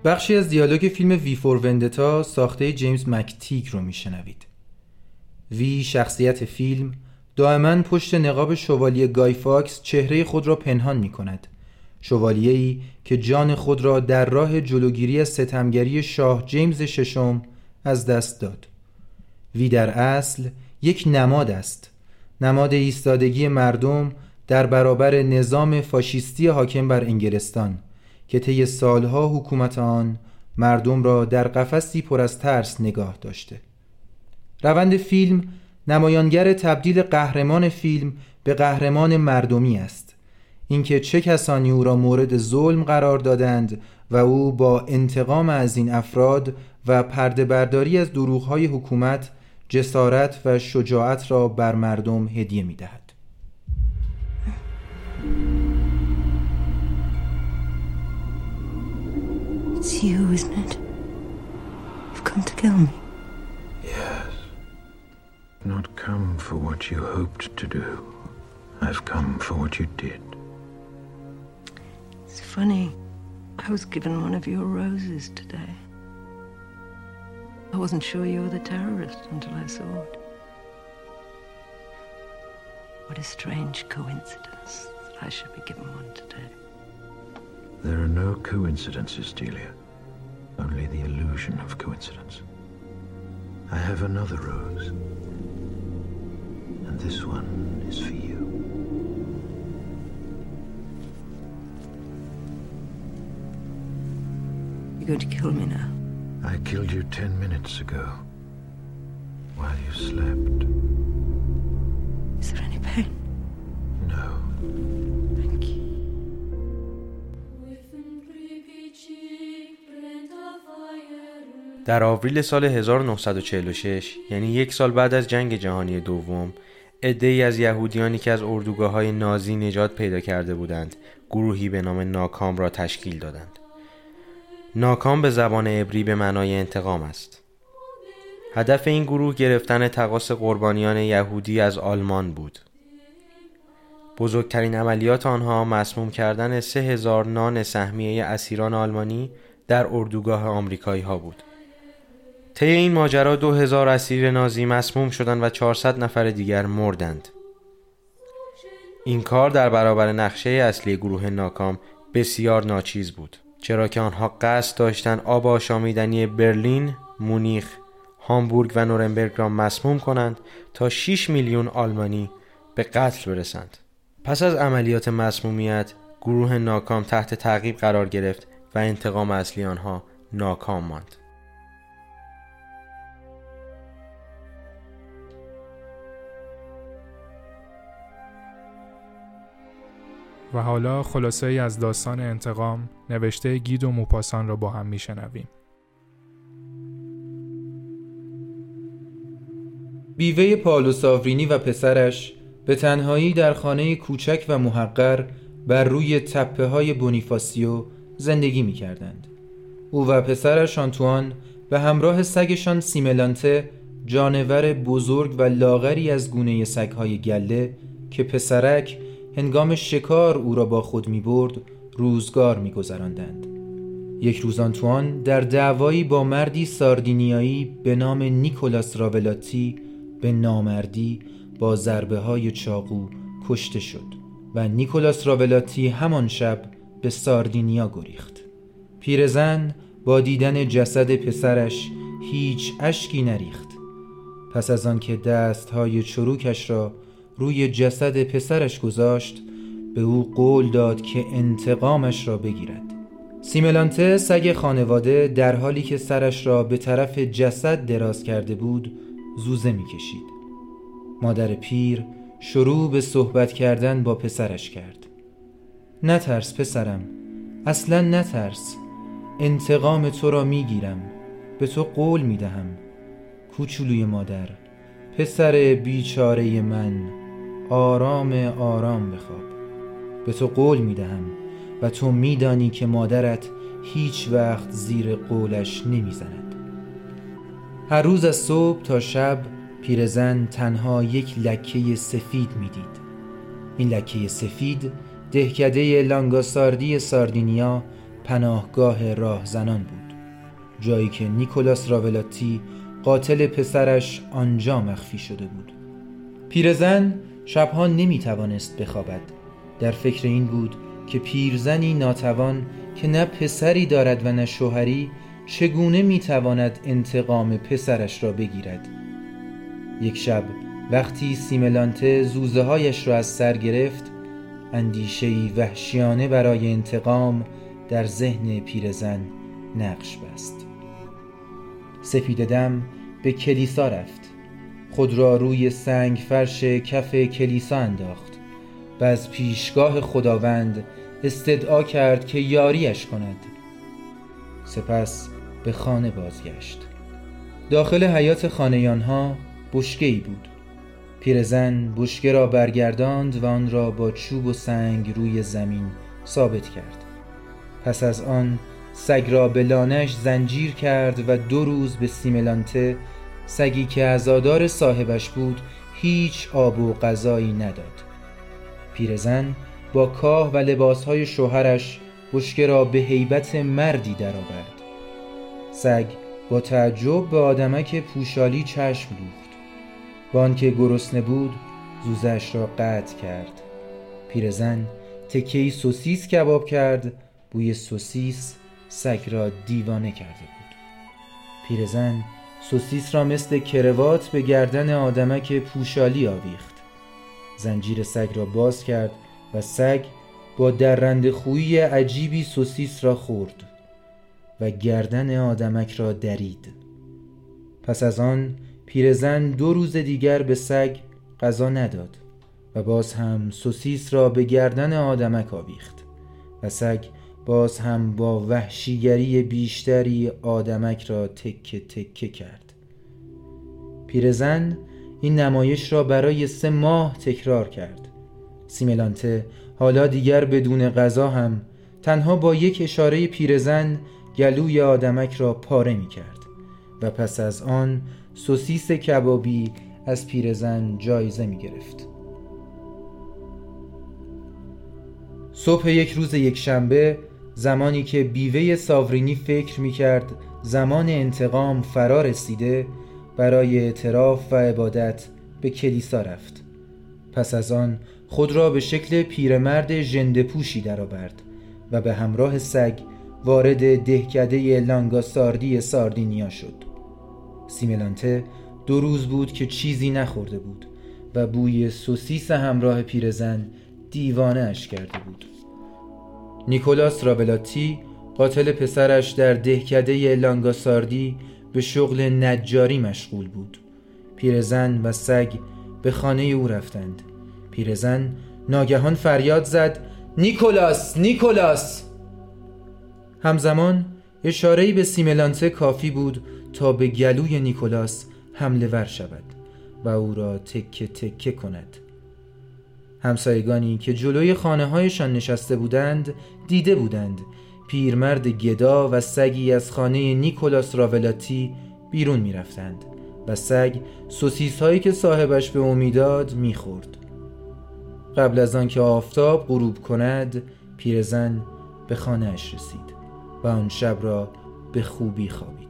بخشی از دیالوگ فیلم V for Vendetta ساخته جیمز مک‌تیگ رو میشنوید. وی شخصیت فیلم دائما پشت نقاب شوالیه گای فاکس چهره خود را پنهان می کند ای که جان خود را در راه جلوگیری از ستمگری شاه جیمز ششم از دست داد. وی در اصل یک نماد است. نماد ایستادگی مردم در برابر نظام فاشیستی حاکم بر انگلستان. که طی سالها حکومت آن مردم را در قفسی پر از ترس نگاه داشته روند فیلم نمایانگر تبدیل قهرمان فیلم به قهرمان مردمی است اینکه چه کسانی او را مورد ظلم قرار دادند و او با انتقام از این افراد و پرده برداری از دروغهای حکومت جسارت و شجاعت را بر مردم هدیه می دهد. It's you, isn't it? You've come to kill me. Yes. Not come for what you hoped to do. I've come for what you did. It's funny. I was given one of your roses today. I wasn't sure you were the terrorist until I saw it. What a strange coincidence that I should be given one today. There are no coincidences, Delia. Only the illusion of coincidence. I have another rose. And this one is for you. You're going to kill me now? I killed you ten minutes ago. While you slept. Is there any pain? No. در آوریل سال 1946 یعنی یک سال بعد از جنگ جهانی دوم ای از یهودیانی که از اردوگاه های نازی نجات پیدا کرده بودند گروهی به نام ناکام را تشکیل دادند. ناکام به زبان عبری به معنای انتقام است. هدف این گروه گرفتن تقاس قربانیان یهودی از آلمان بود. بزرگترین عملیات آنها مسموم کردن سه هزار نان سهمیه اسیران آلمانی در اردوگاه آمریکایی ها بود. طی این ماجرا دو هزار اسیر نازی مسموم شدند و 400 نفر دیگر مردند. این کار در برابر نقشه اصلی گروه ناکام بسیار ناچیز بود چرا که آنها قصد داشتند آب آشامیدنی برلین، مونیخ، هامبورگ و نورنبرگ را مسموم کنند تا 6 میلیون آلمانی به قتل برسند. پس از عملیات مسمومیت گروه ناکام تحت تعقیب قرار گرفت و انتقام اصلی آنها ناکام ماند. و حالا خلاصه ای از داستان انتقام نوشته گید و موپاسان را با هم میشنویم. بیوه پالو ساورینی و پسرش به تنهایی در خانه کوچک و محقر بر روی تپه های بونیفاسیو زندگی می کردند. او و پسرش آنتوان به همراه سگشان سیملانته جانور بزرگ و لاغری از گونه سگهای گله که پسرک هنگام شکار او را با خود می برد روزگار می گذراندند. یک روز آنتوان در دعوایی با مردی ساردینیایی به نام نیکولاس راولاتی به نامردی با ضربه های چاقو کشته شد و نیکولاس راولاتی همان شب به ساردینیا گریخت پیرزن با دیدن جسد پسرش هیچ اشکی نریخت پس از آنکه دستهای چروکش را روی جسد پسرش گذاشت به او قول داد که انتقامش را بگیرد. سیملانته سگ خانواده در حالی که سرش را به طرف جسد دراز کرده بود زوزه می‌کشید. مادر پیر شروع به صحبت کردن با پسرش کرد. نترس پسرم اصلا نترس. انتقام تو را می‌گیرم به تو قول می‌دهم. کوچولوی مادر پسر بیچاره من. آرام آرام بخواب. به تو قول می‌دهم و تو میدانی که مادرت هیچ وقت زیر قولش نمی‌زند. هر روز از صبح تا شب پیرزن تنها یک لکه سفید می‌دید. این لکه سفید دهکده لانگاساردی ساردینیا پناهگاه راهزنان بود. جایی که نیکولاس راولاتی قاتل پسرش آنجا مخفی شده بود. پیرزن شبها نمی توانست بخوابد. در فکر این بود که پیرزنی ناتوان که نه پسری دارد و نه شوهری چگونه می‌تواند انتقام پسرش را بگیرد. یک شب وقتی سیملانته زوزه هایش را از سر گرفت اندیشهی وحشیانه برای انتقام در ذهن پیرزن نقش بست. سپیددم به کلیسا رفت. خود را روی سنگ فرش کف کلیسا انداخت و از پیشگاه خداوند استدعا کرد که یاریش کند. سپس به خانه بازگشت. داخل حیات خانه آنها بود. پیرزن بشکه را برگرداند و آن را با چوب و سنگ روی زمین ثابت کرد. پس از آن سگ را به لانش زنجیر کرد و دو روز به سیملانته سگی که عزادار صاحبش بود هیچ آب و غذایی نداد. پیرزن با کاه و لباسهای شوهرش بشکه را به هیبت مردی درآورد. سگ با تعجب به آدمک پوشالی چشم دوخت. با آنکه گرسنه بود زوزش را قطع کرد. پیرزن تکهی سوسیس کباب کرد بوی سوسیس سگ را دیوانه کرده بود. پیرزن سوسیس را مثل کروات به گردن آدمک پوشالی آویخت. زنجیر سگ را باز کرد و سگ با درنده خویی عجیبی سوسیس را خورد و گردن آدمک را درید. پس از آن پیرزن دو روز دیگر به سگ غذا نداد و باز هم سوسیس را به گردن آدمک آویخت و سگ باز هم با وحشیگری بیشتری آدمک را تکه تکه کرد. پیرزن این نمایش را برای سه ماه تکرار کرد. سیملانته حالا دیگر بدون غذا هم تنها با یک اشاره پیرزن گلوی آدمک را پاره می کرد و پس از آن سوسیس کبابی از پیرزن جایزه می گرفت. صبح یک روز یک شنبه زمانی که بیوه ساورینی فکر می کرد زمان انتقام فرا رسیده برای اعتراف و عبادت به کلیسا رفت. پس از آن خود را به شکل پیرمرد ژنده‌پوشی درآورد و به همراه سگ وارد دهکده لانگاساردی ساردینیا شد. سیملانته دو روز بود که چیزی نخورده بود و بوی سوسیس همراه پیرزن دیوانه اش کرده بود. نیکولاس رابلاتی قاتل پسرش در دهکده لانگاساردی به شغل نجاری مشغول بود. پیرزن و سگ به خانه او رفتند. پیرزن ناگهان فریاد زد نیکولاس نیکولاس! همزمان اشارهی به سیملانته کافی بود تا به گلوی نیکولاس حمله ور شود و او را تکه تکه کند. همسایگانی که جلوی خانه هایشان نشسته بودند دیده بودند پیرمرد گدا و سگی از خانه نیکولاس راولاتی بیرون می رفتند و سگ سوسیس هایی که صاحبش به امیداد می خورد. قبل از آنکه آفتاب غروب کند پیرزن به خانهاش رسید و آن شب را به خوبی خوابید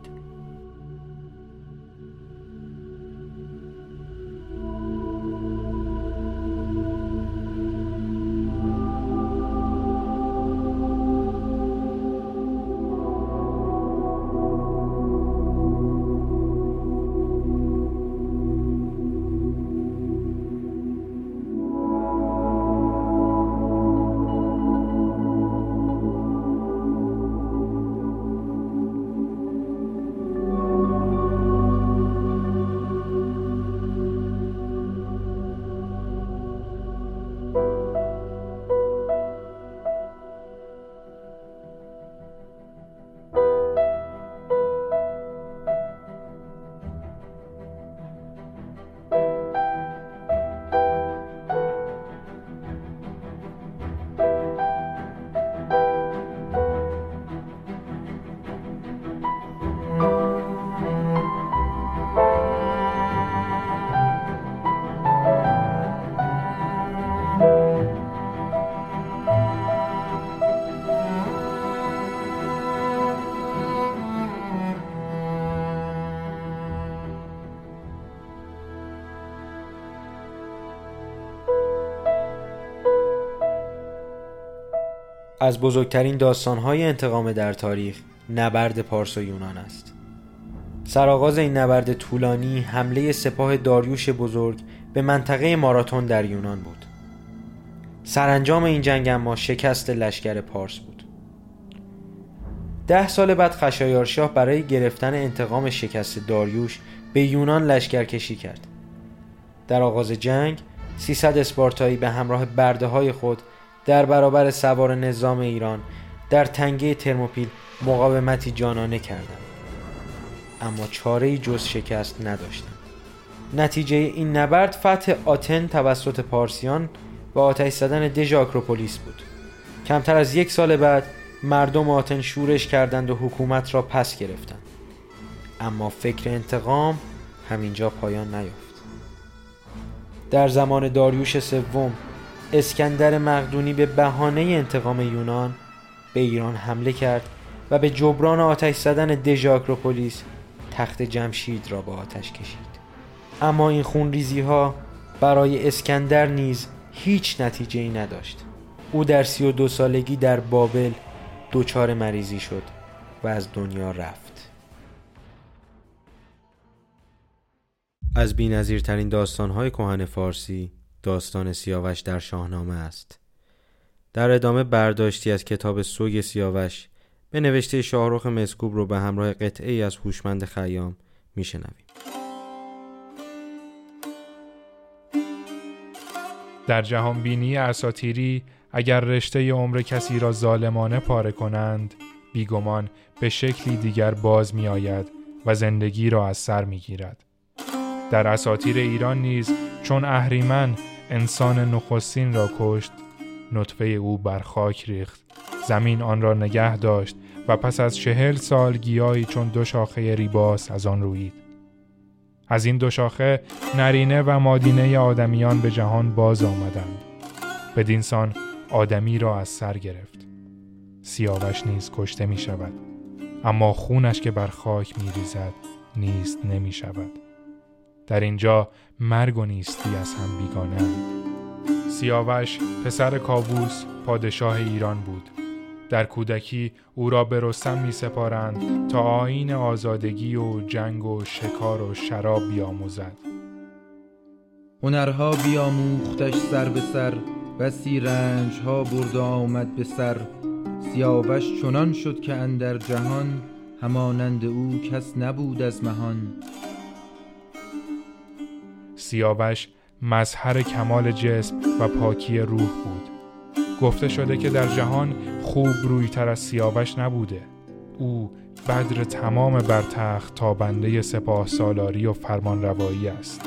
از بزرگترین داستانهای انتقام در تاریخ نبرد پارس و یونان است. سرآغاز این نبرد طولانی حمله سپاه داریوش بزرگ به منطقه ماراتون در یونان بود. سرانجام این جنگ اما شکست لشکر پارس بود. ده سال بعد خشایارشاه برای گرفتن انتقام شکست داریوش به یونان لشکر کشی کرد. در آغاز جنگ 300 اسپارتایی به همراه برده های خود در برابر سوار نظام ایران در تنگه ترموپیل مقاومتی جانانه کردند. اما چاره جز شکست نداشتند. نتیجه این نبرد فتح آتن توسط پارسیان و آتش زدن دژ آکروپولیس بود. کمتر از یک سال بعد مردم آتن شورش کردند و حکومت را پس گرفتند. اما فکر انتقام همینجا پایان نیافت. در زمان داریوش سوم اسکندر مقدونی به بهانه انتقام یونان به ایران حمله کرد و به جبران آتش زدن دژاکروپولیس تخت جمشید را به آتش کشید. اما این خونریزی ها برای اسکندر نیز هیچ نتیجه ای نداشت. او در سی و دو سالگی در بابل دچار مریضی شد و از دنیا رفت. از بینظیرترین داستانهای کهن فارسی داستان سیاوش در شاهنامه است در ادامه برداشتی از کتاب سوگ سیاوش به نوشته شاهرخ مسکوب رو به همراه قطعه ای از هوشمند خیام میشنویم در جهان بینی اساتیری اگر رشته عمر کسی را ظالمانه پاره کنند بیگمان به شکلی دیگر باز می آید و زندگی را از سر می گیرد. در اساتیر ایران نیز چون اهریمن انسان نخستین را کشت نطفه او بر خاک ریخت. زمین آن را نگه داشت و پس از چهل سال گیاهی چون دو شاخه ریباس از آن روید. از این دو شاخه نرینه و مادینه آدمیان به جهان باز آمدند. بدینسان آدمی را از سر گرفت. سیاوش نیز کشته می شود اما خونش که بر خاک می ریزد نیست نمی شود در اینجا مرگ و نیستی از هم بیگانه سیاوش پسر کاووس پادشاه ایران بود. در کودکی او را به رستم می سپارند تا آین آزادگی و جنگ و شکار و شراب بیاموزد. هنرها بیاموختش سر به سر بسی رنج ها برد آمد به سر. سیاوش چنان شد که اندر جهان همانند او کس نبود از مهان. سیاوش مظهر کمال جسم و پاکی روح بود. گفته شده که در جهان خوب رویتر از سیاوش نبوده. او بدر تمام بر تخت تابنده سپاه سالاری و فرمان روایی است.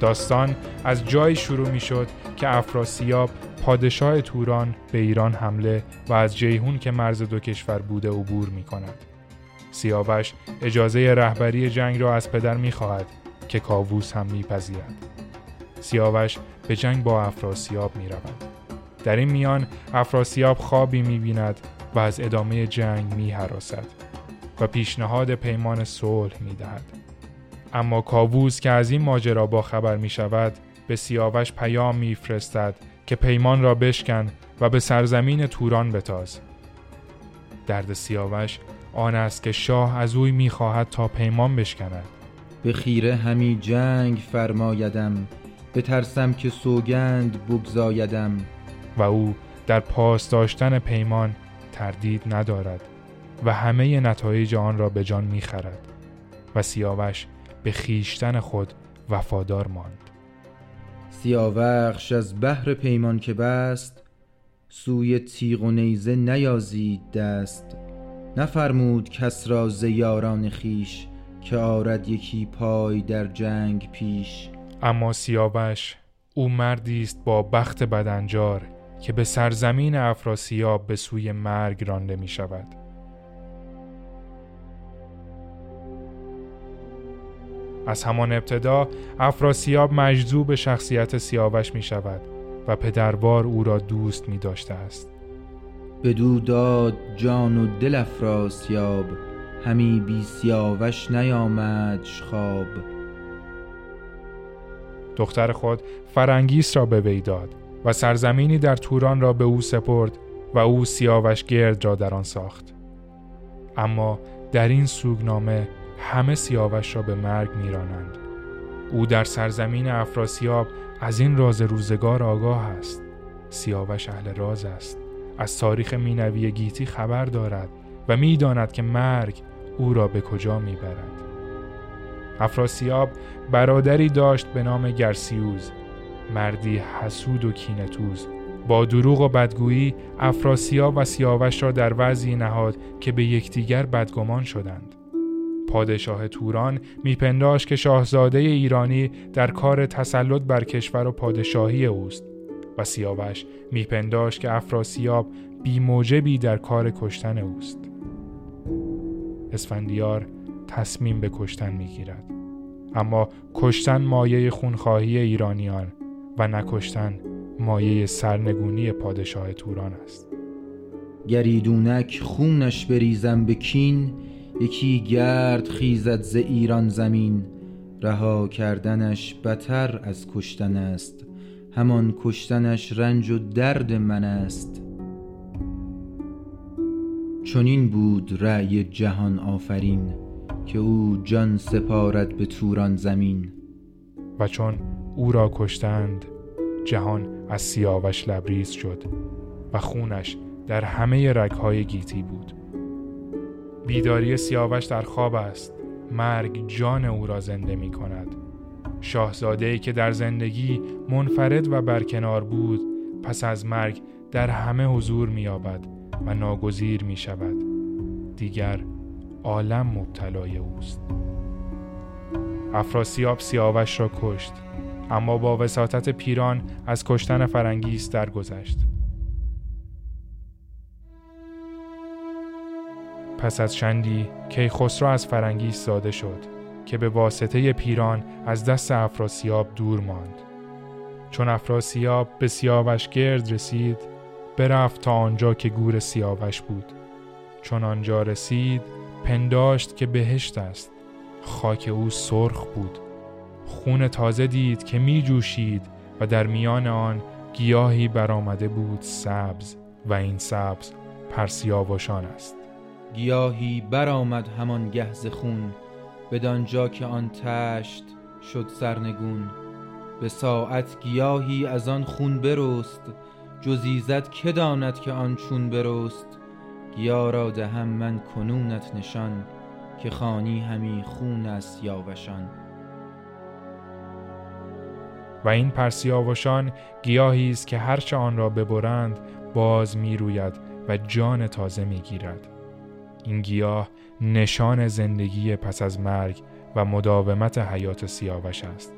داستان از جایی شروع می شد که افراسیاب پادشاه توران به ایران حمله و از جیهون که مرز دو کشور بوده عبور می کند. سیاوش اجازه رهبری جنگ را از پدر می خواهد که کاووس هم می پذیرد. سیاوش به جنگ با افراسیاب می رود. در این میان افراسیاب خوابی می بیند و از ادامه جنگ می حراسد و پیشنهاد پیمان صلح می دهد. اما کاووس که از این ماجرا با خبر می شود به سیاوش پیام میفرستد که پیمان را بشکن و به سرزمین توران بتاز. درد سیاوش آن است که شاه از اوی می‌خواهد تا پیمان بشکند. به خیره همی جنگ فرمایدم ترسم که سوگند بگذایدم و او در پاس داشتن پیمان تردید ندارد و همه نتایج آن را به جان می‌خرد و سیاوش به خیشتن خود وفادار ماند. سیاوخش از بحر پیمان که بست سوی تیغ و نیزه نیازید دست. نفرمود کس را زیاران خیش که آرد یکی پای در جنگ پیش. اما سیاوش او مردی است با بخت بدنجار که به سرزمین افراسیاب به سوی مرگ رانده می شود از همان ابتدا افراسیاب مجذوب شخصیت سیاوش می شود و پدربار او را دوست می داشته است. بدو داد جان و دل افراسیاب همی بی سیاوش نیامد خواب دختر خود فرنگیس را به وی داد و سرزمینی در توران را به او سپرد و او سیاوش گرد را در آن ساخت. اما در این سوگنامه همه سیاوش را به مرگ میرانند. او در سرزمین افراسیاب از این راز روزگار آگاه است. سیاوش اهل راز است. از تاریخ مینوی گیتی خبر دارد و می‌داند که مرگ او را به کجا می‌برد. افراسیاب برادری داشت به نام گرسیوز مردی حسود و کینتوز با دروغ و بدگویی افراسیاب و سیاوش را در وضعی نهاد که به یکدیگر بدگمان شدند. پادشاه توران میپنداش که شاهزاده ایرانی در کار تسلط بر کشور و پادشاهی اوست و سیاوش میپنداش که افراسیاب بی در کار کشتن اوست. اسفندیار تصمیم به کشتن می‌گیرد. اما کشتن مایه خونخواهی ایرانیان و نکشتن مایه سرنگونی پادشاه توران است. گریدونک خونش بریزم به کین یکی گرد خیزد ز ایران زمین رها کردنش بتر از کشتن است. همان کشتنش رنج و درد من است. چنین بود رأی جهان آفرین که او جان سپارد به توران زمین. و چون او را کشتند جهان از سیاوش لبریز شد و خونش در همه رگهای گیتی بود. بیداری سیاوش در خواب است. مرگ جان او را زنده می کند. شاهزاده ای که در زندگی منفرد و برکنار بود پس از مرگ در همه حضور می یابد و ناگزیر می شود. دیگر عالم مبتلای اوست. افراسیاب سیاوش را کشت اما با وساطت پیران از کشتن فرنگیس درگذشت. پس از چندی کیخسرو از فرنگیس زاده شد که به واسطه پیران از دست افراسیاب دور ماند. چون افراسیاب به سیاوش گرد رسید برفت تا آنجا که گور سیاوش بود. چون آنجا رسید پنداشت که بهشت است. خاک او سرخ بود. خون تازه دید که می جوشید و در میان آن گیاهی برآمده بود سبز و این سبز پرسیاوشان است. گیاهی برآمد همان گهز خون بدانجا که آن تشت شد سرنگون. به ساعت گیاهی از آن خون برست جزیزت که داند که آن چون برست. گیا را دهم من کنونت نشان که خانی همی خون است یاوشان. و این پرسیاوشان گیاهی است که هرچه آن را ببرند باز می روید و جان تازه می گیرد. این گیاه نشان زندگی پس از مرگ و مداومت حیات سیاوش است.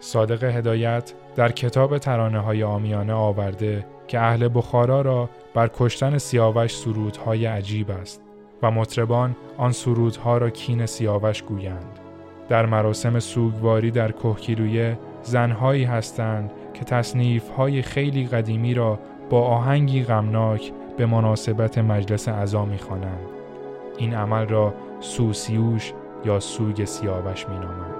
صادق هدایت در کتاب ترانه های آمیانه آورده که اهل بخارا را بر کشتن سیاوش سرودهای عجیب است و مطربان آن سرودها را کین سیاوش گویند. در مراسم سوگواری در کوهگیرویه زنهایی هستند که تصنیفهای خیلی قدیمی را با آهنگی غمناک به مناسبت مجلس عزا می‌خوانند. این عمل را سوسیوش یا سوگ سیاوش مینامند.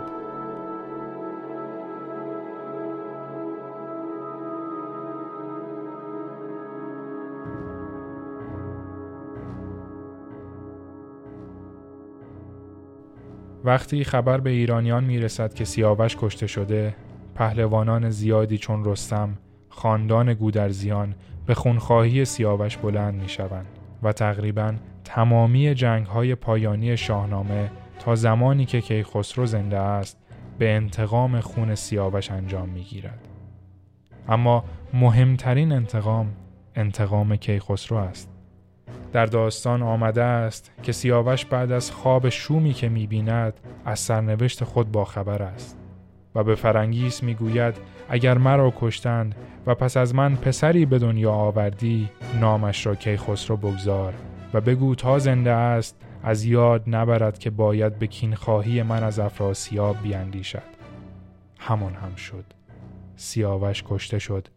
وقتی خبر به ایرانیان می‌رسد که سیاوش کشته شده پهلوانان زیادی چون رستم خاندان گودرزیان به خونخواهی سیاوش بلند می شوند و تقریبا تمامی جنگ های پایانی شاهنامه تا زمانی که کیخسرو زنده است به انتقام خون سیاوش انجام می گیرد. اما مهمترین انتقام انتقام کیخسرو است. در داستان آمده است که سیاوش بعد از خواب شومی که می‌بیند از سرنوشت خود باخبر است و به فرنگیس می‌گوید اگر مرا کشتند و پس از من پسری به دنیا آوردی نامش را کیخسرو بگذار و بگو تا زنده است از یاد نبرد که باید به کینخواهی من از افراسیاب بیاندیشد همان هم شد. سیاوش کشته شد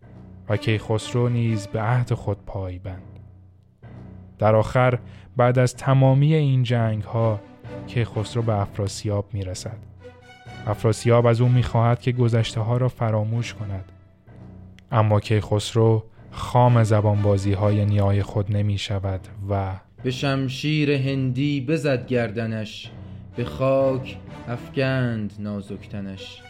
و کیخسرو نیز به عهد خود پای بند. در آخر بعد از تمامی این جنگ ها که خسرو به افراسیاب می رسد. افراسیاب از او می خواهد که گذشته ها را فراموش کند. اما که خسرو خام زبانبازی های نیای خود نمی شود و به شمشیر هندی بزد گردنش به خاک افگند نازکتنش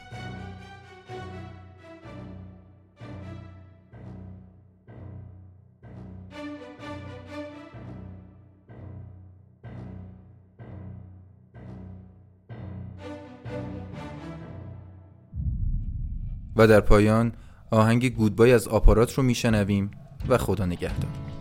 در پایان آهنگ گودبای از آپارات رو میشنویم و خدا نگهدار.